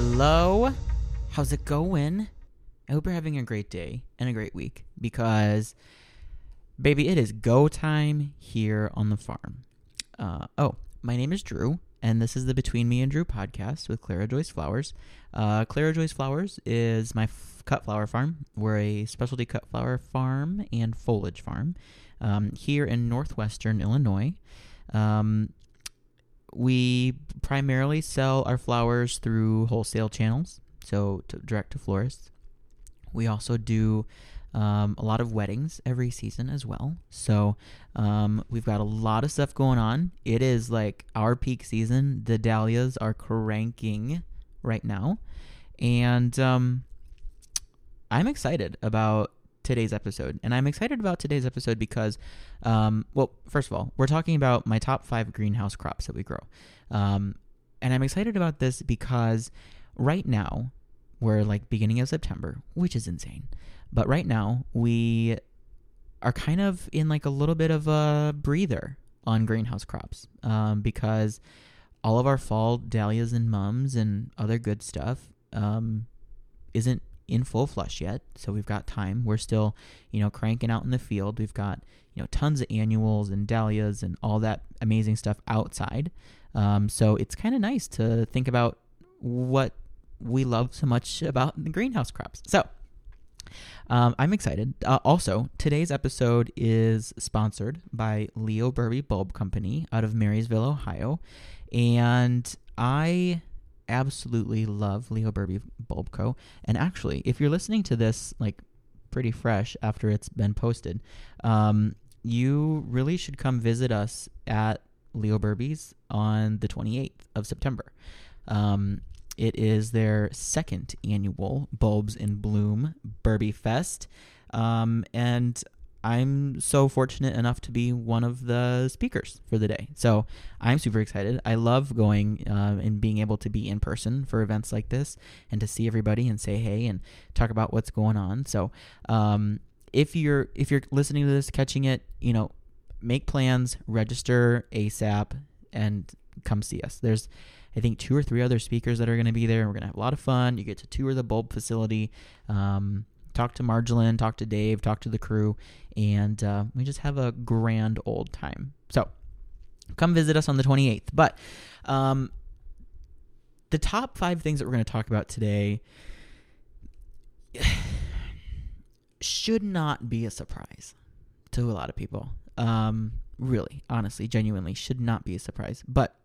Hello. How's it going? I hope you're having a great day and a great week because, baby, it is go time here on the farm. Uh, oh, my name is Drew, and this is the Between Me and Drew podcast with Clara Joyce Flowers. Uh, Clara Joyce Flowers is my f- cut flower farm. We're a specialty cut flower farm and foliage farm um, here in northwestern Illinois. Um, we primarily sell our flowers through wholesale channels, so to, direct to florists. We also do um, a lot of weddings every season as well. So um, we've got a lot of stuff going on. It is like our peak season. The dahlias are cranking right now. And um, I'm excited about today's episode. And I'm excited about today's episode because, um, well, first of all, we're talking about my top five greenhouse crops that we grow. Um, and I'm excited about this because right now, we're like beginning of September, which is insane. But right now, we are kind of in like a little bit of a breather on greenhouse crops um, because all of our fall dahlias and mums and other good stuff um, isn't in full flush yet. So we've got time. We're still, you know, cranking out in the field. We've got, you know, tons of annuals and dahlias and all that amazing stuff outside. Um, so it's kind of nice to think about what we love so much about the greenhouse crops. So um, I'm excited. Uh, also, today's episode is sponsored by Leo Berbee Bulb Company out of Marysville, Ohio. And I absolutely love Leo Berbee Bulb Co. And actually, if you're listening to this like pretty fresh after it's been posted, um, you really should come visit us at Leo Berbee's on the 28th of September. Um, it is their second annual Bulbs in Bloom Berbee Fest. Um, and I'm so fortunate enough to be one of the speakers for the day. So I'm super excited. I love going uh, and being able to be in person for events like this and to see everybody and say hey and talk about what's going on. So um, if you're if you're listening to this, catching it, you know, make plans, register ASAP, and come see us. There's I think two or three other speakers that are going to be there. We're going to have a lot of fun. You get to tour the bulb facility, um, talk to Marjolein, talk to Dave, talk to the crew, and uh, we just have a grand old time. So come visit us on the 28th. But um, the top five things that we're going to talk about today should not be a surprise to a lot of people. Um, really, honestly, genuinely, should not be a surprise. But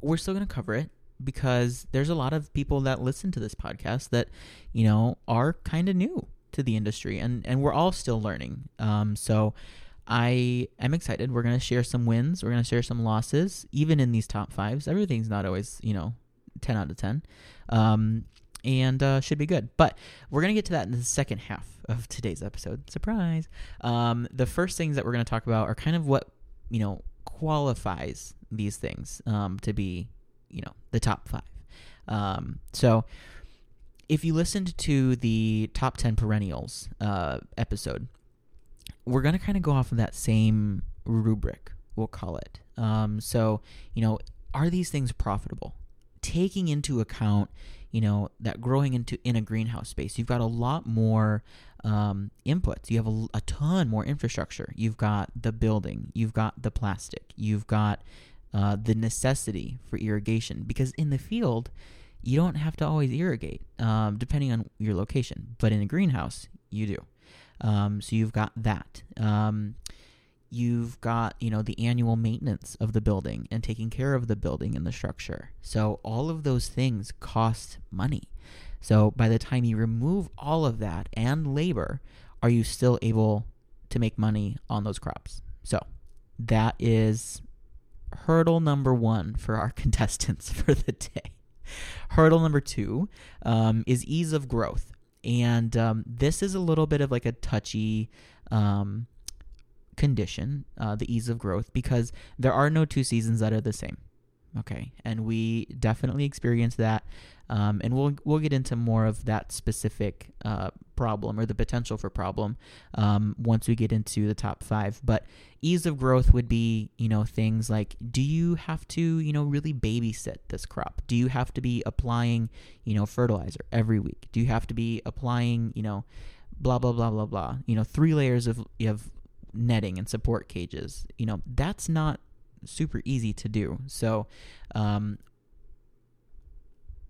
we're still going to cover it because there's a lot of people that listen to this podcast that, you know, are kind of new to the industry and, and we're all still learning. Um, so I am excited. We're going to share some wins. We're going to share some losses, even in these top fives. Everything's not always, you know, 10 out of 10. Um, and uh, should be good. But we're going to get to that in the second half of today's episode. Surprise. Um, the first things that we're going to talk about are kind of what, you know, qualifies these things um, to be, you know, the top five. Um, so if you listened to the top 10 perennials uh, episode, we're going to kind of go off of that same rubric, we'll call it. Um, so, you know, are these things profitable? Taking into account, you know, that growing into in a greenhouse space, you've got a lot more um, inputs. You have a, a, ton more infrastructure. You've got the building, you've got the plastic, you've got uh, the necessity for irrigation. Because in the field, you don't have to always irrigate, um, depending on your location. But in a greenhouse, you do. Um, so you've got that. Um, you've got you know the annual maintenance of the building and taking care of the building and the structure. So all of those things cost money. So by the time you remove all of that and labor, are you still able to make money on those crops? So that is hurdle number one for our contestants for the day. Hurdle number two um, is ease of growth. And um, this is a little bit of like a touchy um, condition, uh, the ease of growth, because there are no two seasons that are the same Okay, and we definitely experienced that, um, and we'll we'll get into more of that specific uh, problem or the potential for problem um, once we get into the top five. But ease of growth would be you know things like do you have to you know really babysit this crop? Do you have to be applying you know fertilizer every week? Do you have to be applying you know blah blah blah blah blah? You know three layers of of netting and support cages. You know that's not super easy to do. So, um,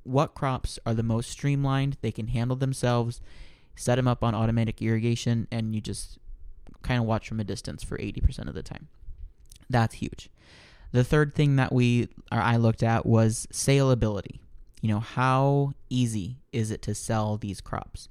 what crops are the most streamlined? They can handle themselves. Set them up on automatic irrigation, and you just kind of watch from a distance for 80% of the time. That's huge. The third thing that we or I looked at was saleability. You know, how easy is it to sell these crops?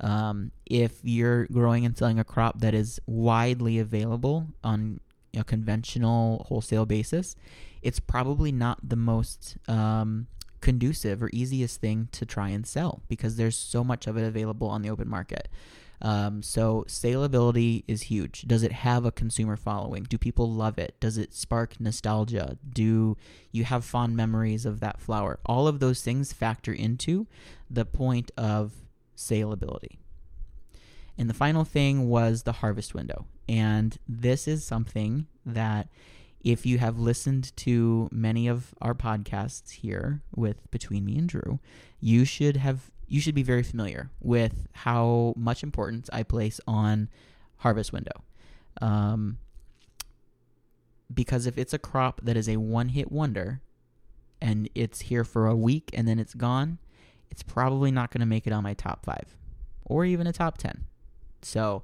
Um, if you're growing and selling a crop that is widely available on a conventional wholesale basis, it's probably not the most um, conducive or easiest thing to try and sell because there's so much of it available on the open market. Um, so saleability is huge. Does it have a consumer following? Do people love it? Does it spark nostalgia? Do you have fond memories of that flower? All of those things factor into the point of saleability. And the final thing was the harvest window. And this is something that if you have listened to many of our podcasts here with between me and Drew, you should have you should be very familiar with how much importance I place on harvest window. Um, because if it's a crop that is a one hit wonder and it's here for a week and then it's gone, it's probably not going to make it on my top five or even a top 10. So,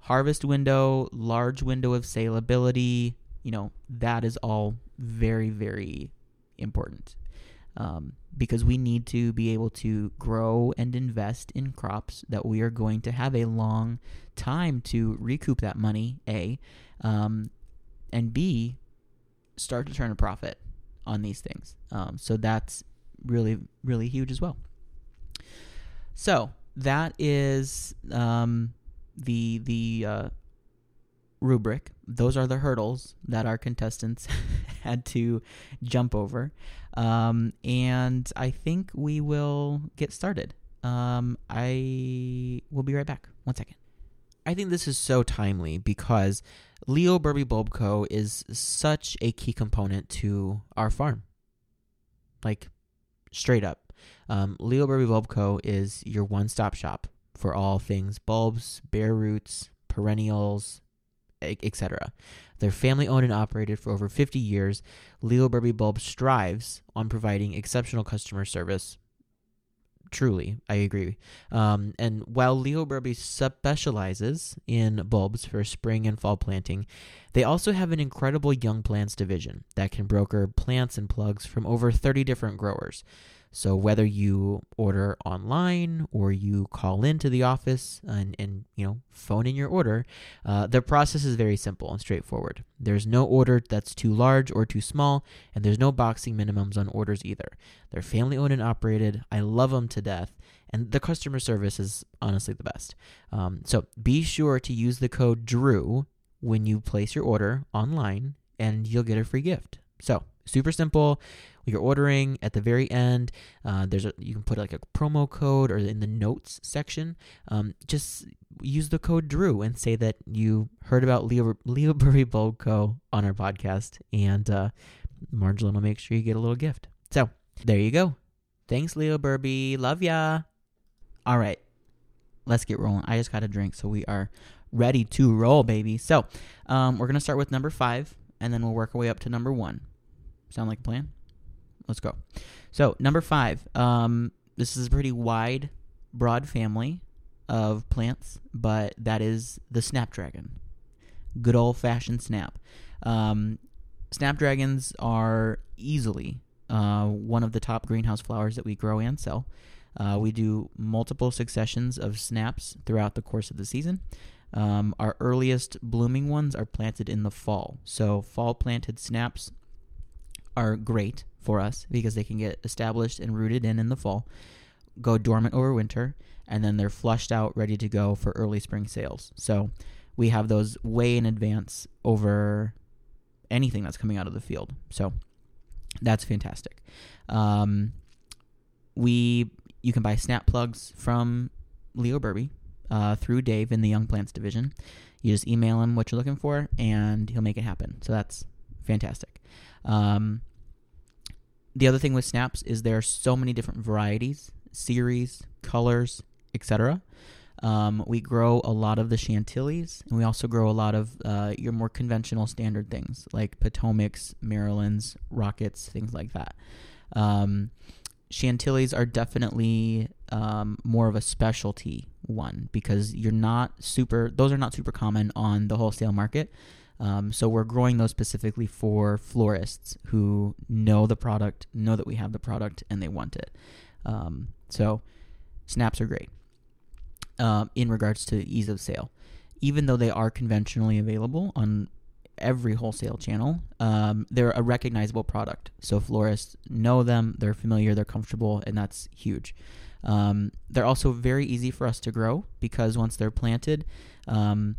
harvest window, large window of saleability, you know, that is all very, very important. Um, because we need to be able to grow and invest in crops that we are going to have a long time to recoup that money, A, um, and B, start to turn a profit on these things. Um, so that's really, really huge as well. So that is um, the the uh, rubric. Those are the hurdles that our contestants had to jump over, um, and I think we will get started. Um, I will be right back. One second. I think this is so timely because Leo Berbee Bulb Co. is such a key component to our farm. Like, straight up. Um, Leo Berbee Bulb Co. is your one stop shop for all things bulbs, bare roots, perennials, etc. They're family owned and operated for over 50 years. Leo Berbee Bulb strives on providing exceptional customer service. Truly, I agree. Um, and while Leo Berbee specializes in bulbs for spring and fall planting, they also have an incredible young plants division that can broker plants and plugs from over 30 different growers. So whether you order online or you call into the office and, and you know phone in your order, uh, the process is very simple and straightforward. There's no order that's too large or too small, and there's no boxing minimums on orders either. They're family owned and operated. I love them to death, and the customer service is honestly the best. Um, so be sure to use the code Drew when you place your order online, and you'll get a free gift. So super simple you're ordering at the very end uh, there's a you can put like a promo code or in the notes section. Um, just use the code drew and say that you heard about leo leo bulb co on our podcast and uh, will make sure you get a little gift. So there you go. Thanks leo berbee. Love ya. All right. Let's get rolling. I just got a drink so we are ready to roll baby. So um, we're gonna start with number five and then we'll work our way up to number one. Sound like a plan Let's go. So number five. Um, this is a pretty wide, broad family of plants, but that is the snapdragon. Good old fashioned snap. Um, snapdragons are easily uh, one of the top greenhouse flowers that we grow and sell. Uh, we do multiple successions of snaps throughout the course of the season. Um, our earliest blooming ones are planted in the fall. So, fall planted snaps are great for us because they can get established and rooted in in the fall, go dormant over winter, and then they're flushed out, ready to go for early spring sales. So we have those way in advance over anything that's coming out of the field. So That's fantastic. Um, we you can buy snap plugs from Leo Berbee uh, through Dave in the Young Plants division. You just email him what you're looking for, and he'll make it happen. So that's fantastic. Um, the other thing with snaps is there are so many different varieties, series, colors, etc. Um, we grow a lot of the Chantilly's, and we also grow a lot of uh, your more conventional standard things like Potomac's, Maryland's, Rockets, things like that. Um, Chantilly's are definitely um, more of a specialty one because you're not super; those are not super common on the wholesale market. Um, so we're growing those specifically for florists who know the product, know that we have the product, and they want it. Um, so snaps are great um, in regards to ease of sale. Even though they are conventionally available on every wholesale channel, um, they're a recognizable product. So florists know them, they're familiar, they're comfortable, and that's huge. Um, they're also very easy for us to grow because once they're planted, um,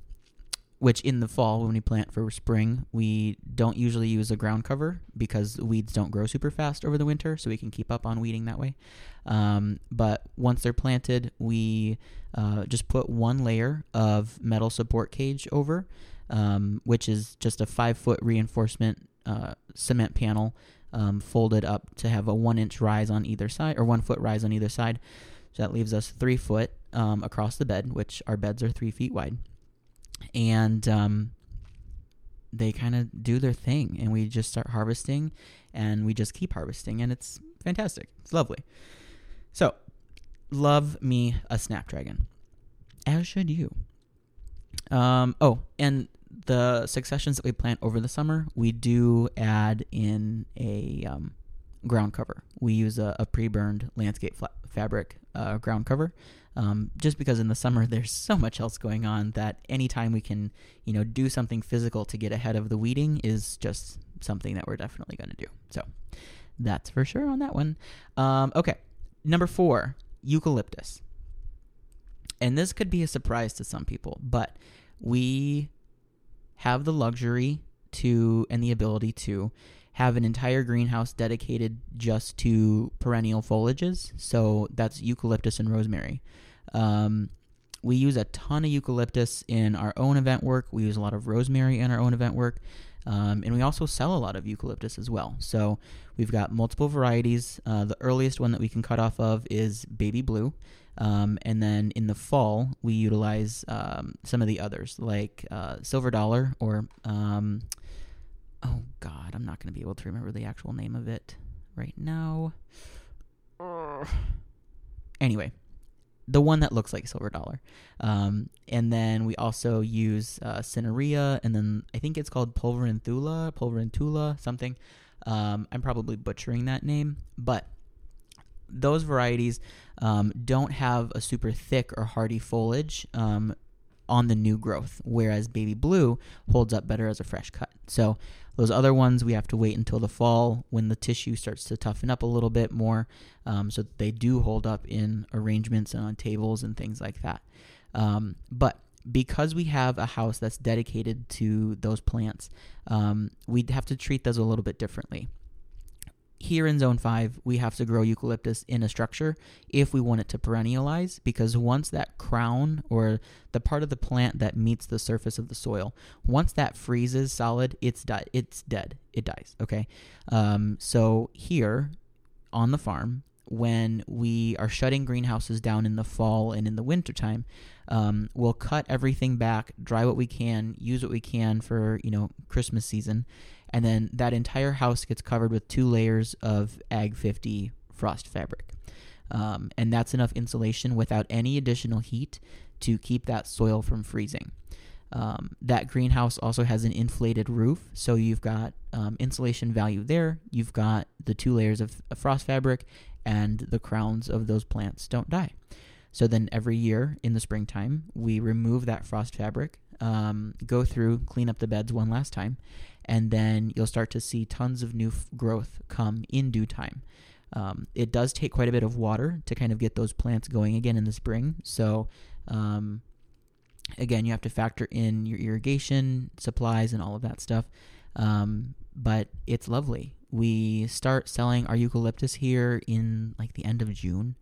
which in the fall when we plant for spring we don't usually use a ground cover because weeds don't grow super fast over the winter so we can keep up on weeding that way. Um, but once they're planted we uh, just put one layer of metal support cage over um, which is just a five foot reinforcement uh, cement panel um, folded up to have a one inch rise on either side or one foot rise on either side. So that leaves us three foot um, across the bed which our beds are three feet wide and um, they kind of do their thing, and we just start harvesting, and we just keep harvesting, and it's fantastic. It's lovely. So, love me a snapdragon, as should you. Um, oh, and the successions that we plant over the summer, we do add in a um, ground cover. We use a, a pre-burned landscape fabric uh, ground cover um, just because in the summer there's so much else going on that anytime we can, you know, do something physical to get ahead of the weeding is just something that we're definitely going to do. So that's for sure on that one. Um, okay, number four, eucalyptus. And this could be a surprise to some people, but we have the luxury to and the ability to have an entire greenhouse dedicated just to perennial foliages. So that's eucalyptus and rosemary. Um, we use a ton of eucalyptus in our own event work. We use a lot of rosemary in our own event work. Um, and we also sell a lot of eucalyptus as well. So we've got multiple varieties. Uh, the earliest one that we can cut off of is baby blue. Um, and then in the fall, we utilize um, some of the others like uh, silver dollar or um, oh god, I'm not going to be able to remember the actual name of it right now. Anyway, the one that looks like silver dollar. Um, and then we also use uh, Cineraria, and then I think it's called Pulverintula, Pulverintula, something. Um, I'm probably butchering that name, but those varieties um, don't have a super thick or hardy foliage. Um, on the new growth, whereas baby blue holds up better as a fresh cut. So those other ones we have to wait until the fall when the tissue starts to toughen up a little bit more, um, so they do hold up in arrangements and on tables and things like that. Um, but because we have a house that's dedicated to those plants, um, we'd have to treat those a little bit differently here in zone 5 we have to grow eucalyptus in a structure if we want it to perennialize because once that crown or the part of the plant that meets the surface of the soil once that freezes solid it's di- it's dead. It dies okay? Um, so here on the farm when we are shutting greenhouses down in the fall and in the wintertime um, we'll cut everything back dry what we can use what we can for you know christmas season and then that entire house gets covered with two layers of Ag 50 frost fabric. Um, and that's enough insulation without any additional heat to keep that soil from freezing. Um, that greenhouse also has an inflated roof, so you've got um, insulation value there. You've got the two layers of, frost fabric, and the crowns of those plants don't die. So then every year in the springtime, we remove that frost fabric, um, go through, clean up the beds one last time, and then you'll start to see tons of new f- growth come in due time. Um, it does take quite a bit of water to kind of get those plants going again in the spring. So, um, again, you have to factor in your irrigation supplies and all of that stuff. Um, but it's lovely. we start selling our eucalyptus here in like the end of June.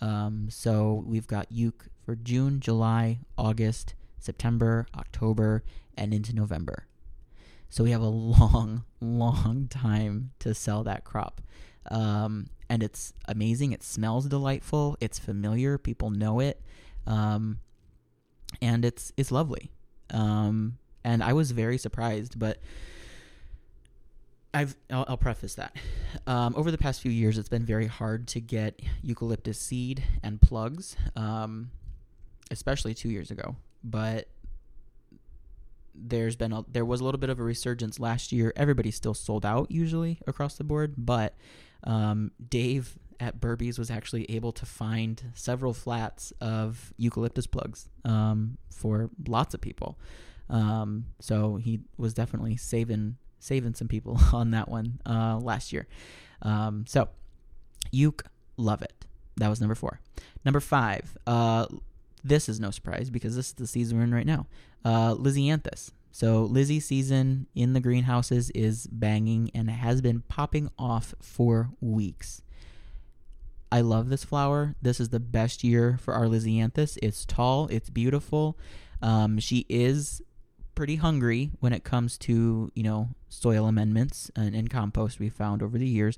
Um, so we've got euc for June, July, August, September, October, and into November. So we have a long, long time to sell that crop. Um, and it's amazing. It smells delightful. It's familiar. People know it. Um, and it's it's lovely. Um, and I was very surprised, but I've I'll, I'll preface that. Um, over the past few years, it's been very hard to get eucalyptus seed and plugs, um, especially two years ago. But there's been a, there was a little bit of a resurgence last year. Everybody's still sold out usually across the board, but um, Dave at Berbee's was actually able to find several flats of eucalyptus plugs um, for lots of people. Um, so he was definitely saving saving some people on that one uh, last year. Um, so Uke, love it. That was number four. Number five. Uh, this is no surprise because this is the season we're in right now. Uh, Lisianthus. So Lizzie season in the greenhouses is banging and has been popping off for weeks. I love this flower. This is the best year for our Lisianthus. It's tall, it's beautiful. Um, she is pretty hungry when it comes to you know soil amendments and, and compost we found over the years.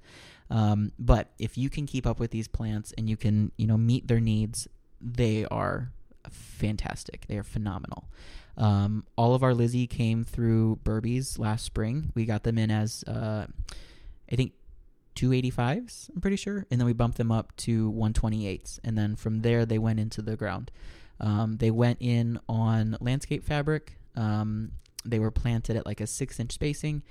Um, but if you can keep up with these plants and you can you know meet their needs, they are fantastic. They are phenomenal. Um, all of our Lizzie came through Berbee's last spring. We got them in as, uh, I think, 285s, I'm pretty sure. And then we bumped them up to 128s. And then from there, they went into the ground. Um, they went in on landscape fabric. Um, they were planted at like a six inch spacing.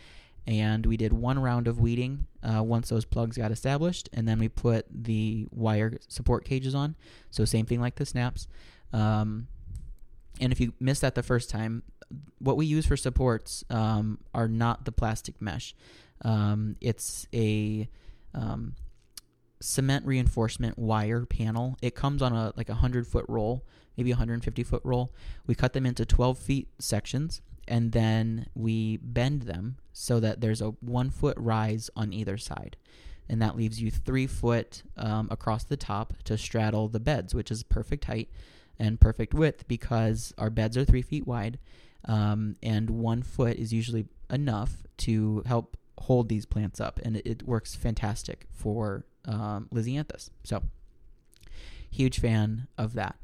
And we did one round of weeding uh, once those plugs got established. And then we put the wire support cages on. So, same thing like the snaps. Um, and if you missed that the first time, what we use for supports um, are not the plastic mesh. Um, it's a um, cement reinforcement wire panel. It comes on a like a hundred foot roll, maybe a 150 foot roll. We cut them into 12 feet sections, and then we bend them so that there's a one foot rise on either side. And that leaves you three foot um, across the top to straddle the beds, which is perfect height and perfect width because our beds are three feet wide, um, and one foot is usually enough to help hold these plants up, and it, it works fantastic for um, Lisianthus. So, huge fan of that.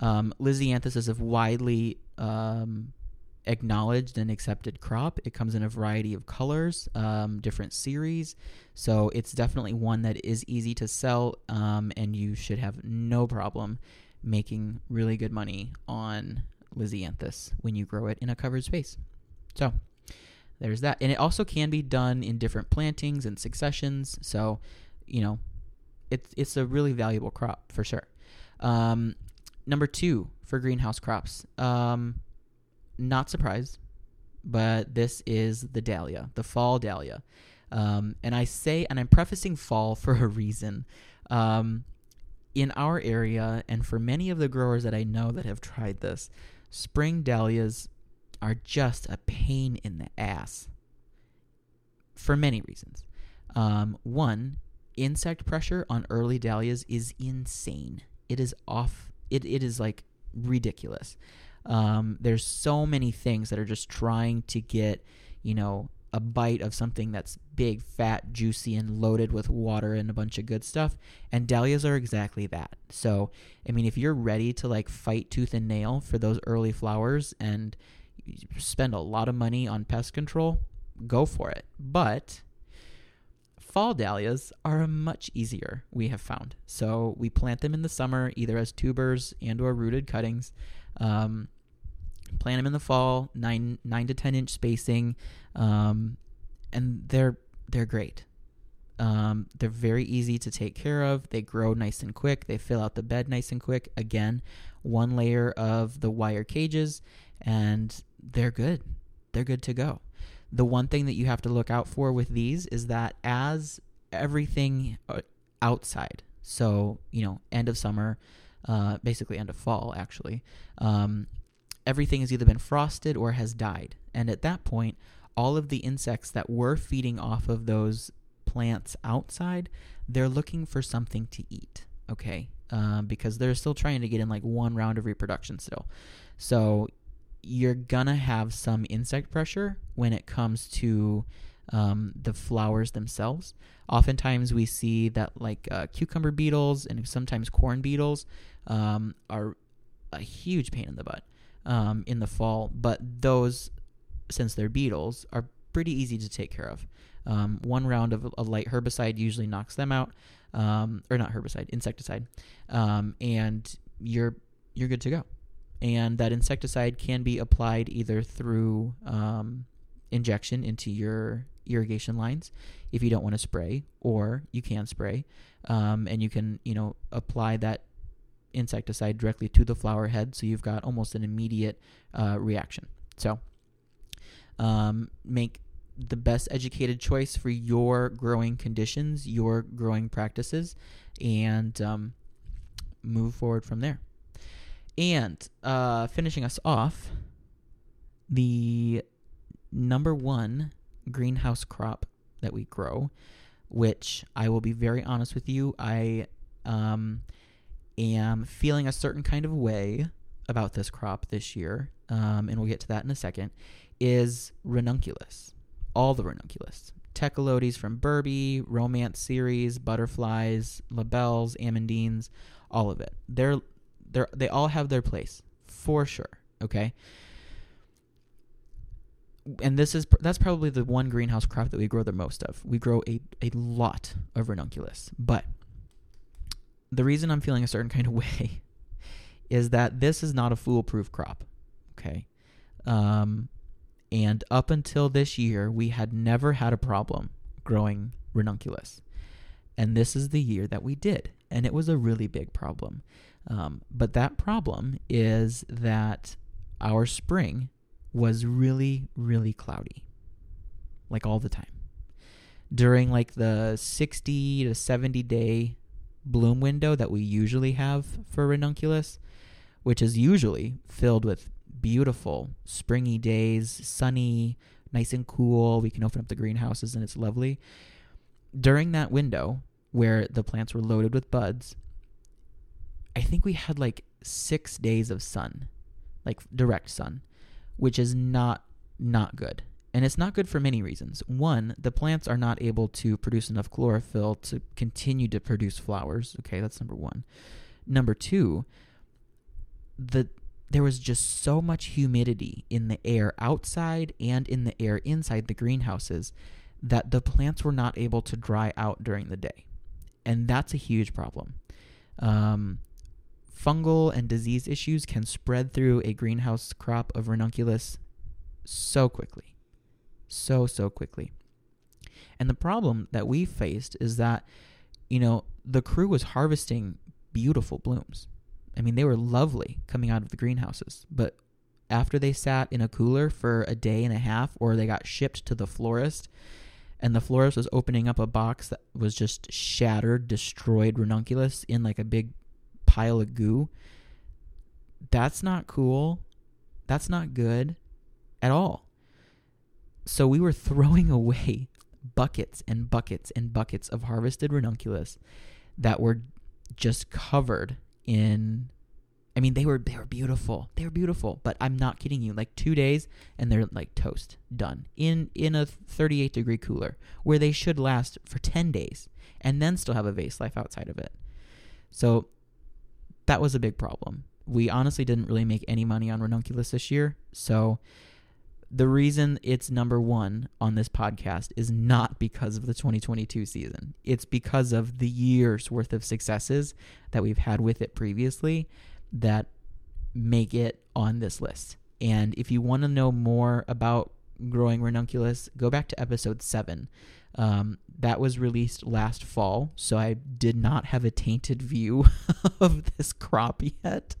Um, Lisianthus is a widely um, acknowledged and accepted crop. It comes in a variety of colors, um, different series. So it's definitely one that is easy to sell, um, and you should have no problem making really good money on Lisianthus when you grow it in a covered space. So there's that. And it also can be done in different plantings and successions. So, you know, it's it's a really valuable crop for sure. Um, number two for greenhouse crops. Um, not surprised, but this is the dahlia, the fall dahlia. Um, and I say, and I'm prefacing fall for a reason. Um, in our area, and for many of the growers that I know that have tried this, spring dahlias are just a pain in the ass for many reasons. Um, one, insect pressure on early dahlias is insane. It is off. It it is like ridiculous. Um, there's so many things that are just trying to get you know a bite of something that's big, fat, juicy, and loaded with water and a bunch of good stuff. And dahlias are exactly that. So, I mean, if you're ready to like fight tooth and nail for those early flowers and spend a lot of money on pest control, go for it. But fall dahlias are much easier, we have found. So we plant them in the summer, either as tubers and or rooted cuttings. Um, plant them in the fall, nine nine to ten inch spacing, um, and they're they're great. Um, they're very easy to take care of. They grow nice and quick. They fill out the bed nice and quick. Again, one layer of the wire cages, and they're good. They're good to go. The one thing that you have to look out for with these is that as everything uh, outside, so you know, end of summer, uh, basically end of fall, actually, um, everything has either been frosted or has died. And at that point, all of the insects that were feeding off of those plants outside, they're looking for something to eat. Okay, uh, because they're still trying to get in like one round of reproduction still. So you're gonna have some insect pressure when it comes to um, the flowers themselves. Oftentimes, we see that like uh, cucumber beetles and sometimes corn beetles um, are a huge pain in the butt um, in the fall. But those, since they're beetles, are pretty easy to take care of. Um, one round of a light herbicide usually knocks them out, um, or not herbicide, insecticide, um, and you're you're good to go. And that insecticide can be applied either through um, injection into your irrigation lines if you don't want to spray, or you can spray, um, and you can you know apply that insecticide directly to the flower head, so you've got almost an immediate uh, reaction. So um, make the best educated choice for your growing conditions, your growing practices, and um, move forward from there. And uh, finishing us off, the number one greenhouse crop that we grow, which I will be very honest with you, I um, am feeling a certain kind of way about this crop this year, um, and we'll get to that in a second, is ranunculus. All the ranunculus. Tecolotes from Berbee, Romance series, butterflies, labels, amandines, all of it. They're they're they all have their place for sure. Okay. And this is that's probably the one greenhouse crop that we grow the most of. We grow a a lot of ranunculus, but the reason I'm feeling a certain kind of way is that this is not a foolproof crop. Okay. Um, and up until this year, we had never had a problem growing ranunculus. And this is the year that we did. And it was a really big problem. Um, but that problem is that our spring was really, really cloudy, like all the time. During like the 60 to 70 day bloom window that we usually have for ranunculus, which is usually filled with beautiful springy days, sunny, nice and cool. We can open up the greenhouses and it's lovely. During that window where the plants were loaded with buds, I think we had like six days of sun, like direct sun, which is not not good. And it's not good for many reasons. One, the plants are not able to produce enough chlorophyll to continue to produce flowers. Okay, that's number one. Number two, the there was just so much humidity in the air outside and in the air inside the greenhouses that the plants were not able to dry out during the day. And that's a huge problem. Um, fungal and disease issues can spread through a greenhouse crop of ranunculus so quickly so, so quickly. And the problem that we faced is that, you know, the crew was harvesting beautiful blooms. I mean, they were lovely coming out of the greenhouses, but after they sat in a cooler for a day and a half or they got shipped to the florist and the florist was opening up a box that was just shattered, destroyed ranunculus in like a big pile of goo. That's not cool. That's not good at all. So we were throwing away buckets and buckets and buckets of harvested ranunculus that were just covered in I mean they were they were beautiful. They were beautiful, but I'm not kidding you. Like 2 days and they're like toast, done. In in a 38 degree cooler where they should last for 10 days and then still have a vase life outside of it. So that was a big problem. We honestly didn't really make any money on ranunculus this year. So the reason it's number one on this podcast is not because of the 2022 season. It's because of the years worth of successes that we've had with it previously that make it on this list. And if you want to know more about growing ranunculus, go back to episode seven. Um, that was released last fall, so I did not have a tainted view of this crop yet.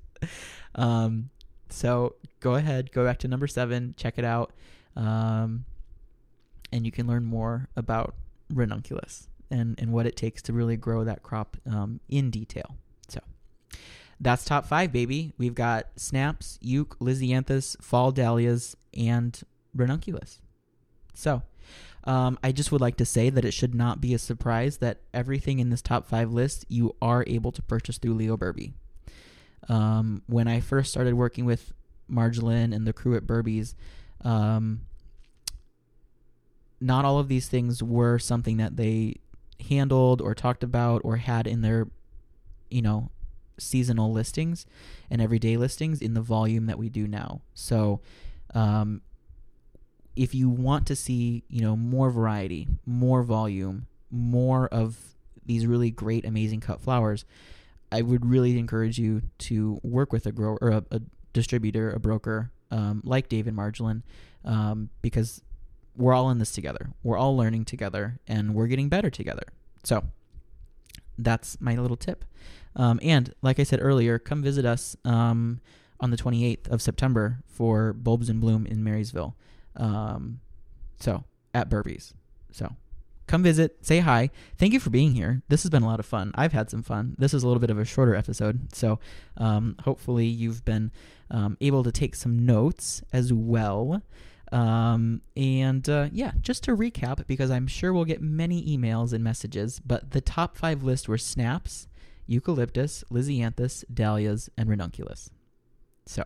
Um, so go ahead, go back to number seven, check it out, um, and you can learn more about ranunculus and, and what it takes to really grow that crop um, in detail. So that's top five, baby. We've got snaps, euc, lisianthus, fall dahlias, and ranunculus. So, um, I just would like to say that it should not be a surprise that everything in this top five list you are able to purchase through Leo Berbee. Um, when I first started working with Marjolein and the crew at Berbee's, um, not all of these things were something that they handled or talked about or had in their, you know, seasonal listings and everyday listings in the volume that we do now. So, um, if you want to see, you know, more variety, more volume, more of these really great, amazing cut flowers, I would really encourage you to work with a grower or a, a distributor, a broker um, like David Marjolein, um, because we're all in this together. We're all learning together, and we're getting better together. So that's my little tip. Um, and like I said earlier, come visit us um, on the 28th of September for Bulbs in Bloom in Marysville. Um, so at Berbee's. So come visit, say hi. Thank you for being here. This has been a lot of fun. I've had some fun. This is a little bit of a shorter episode, so um, hopefully you've been um, able to take some notes as well. Um, and uh, yeah, just to recap, because I'm sure we'll get many emails and messages, but the top five list were snaps, eucalyptus, lisianthus, dahlias, and ranunculus. So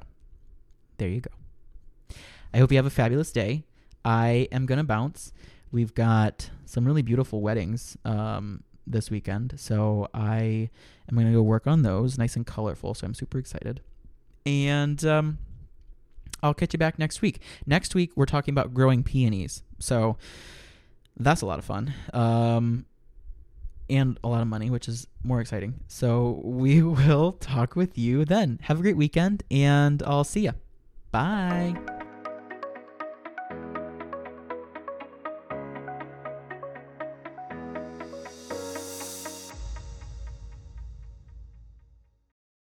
there you go. I hope you have a fabulous day. I am going to bounce. We've got some really beautiful weddings um, this weekend. So I am going to go work on those, nice and colorful. So I'm super excited. And um, I'll catch you back next week. Next week, we're talking about growing peonies. So that's a lot of fun. Um, and a lot of money, which is more exciting. So we will talk with you then. Have a great weekend, and I'll see you. Bye.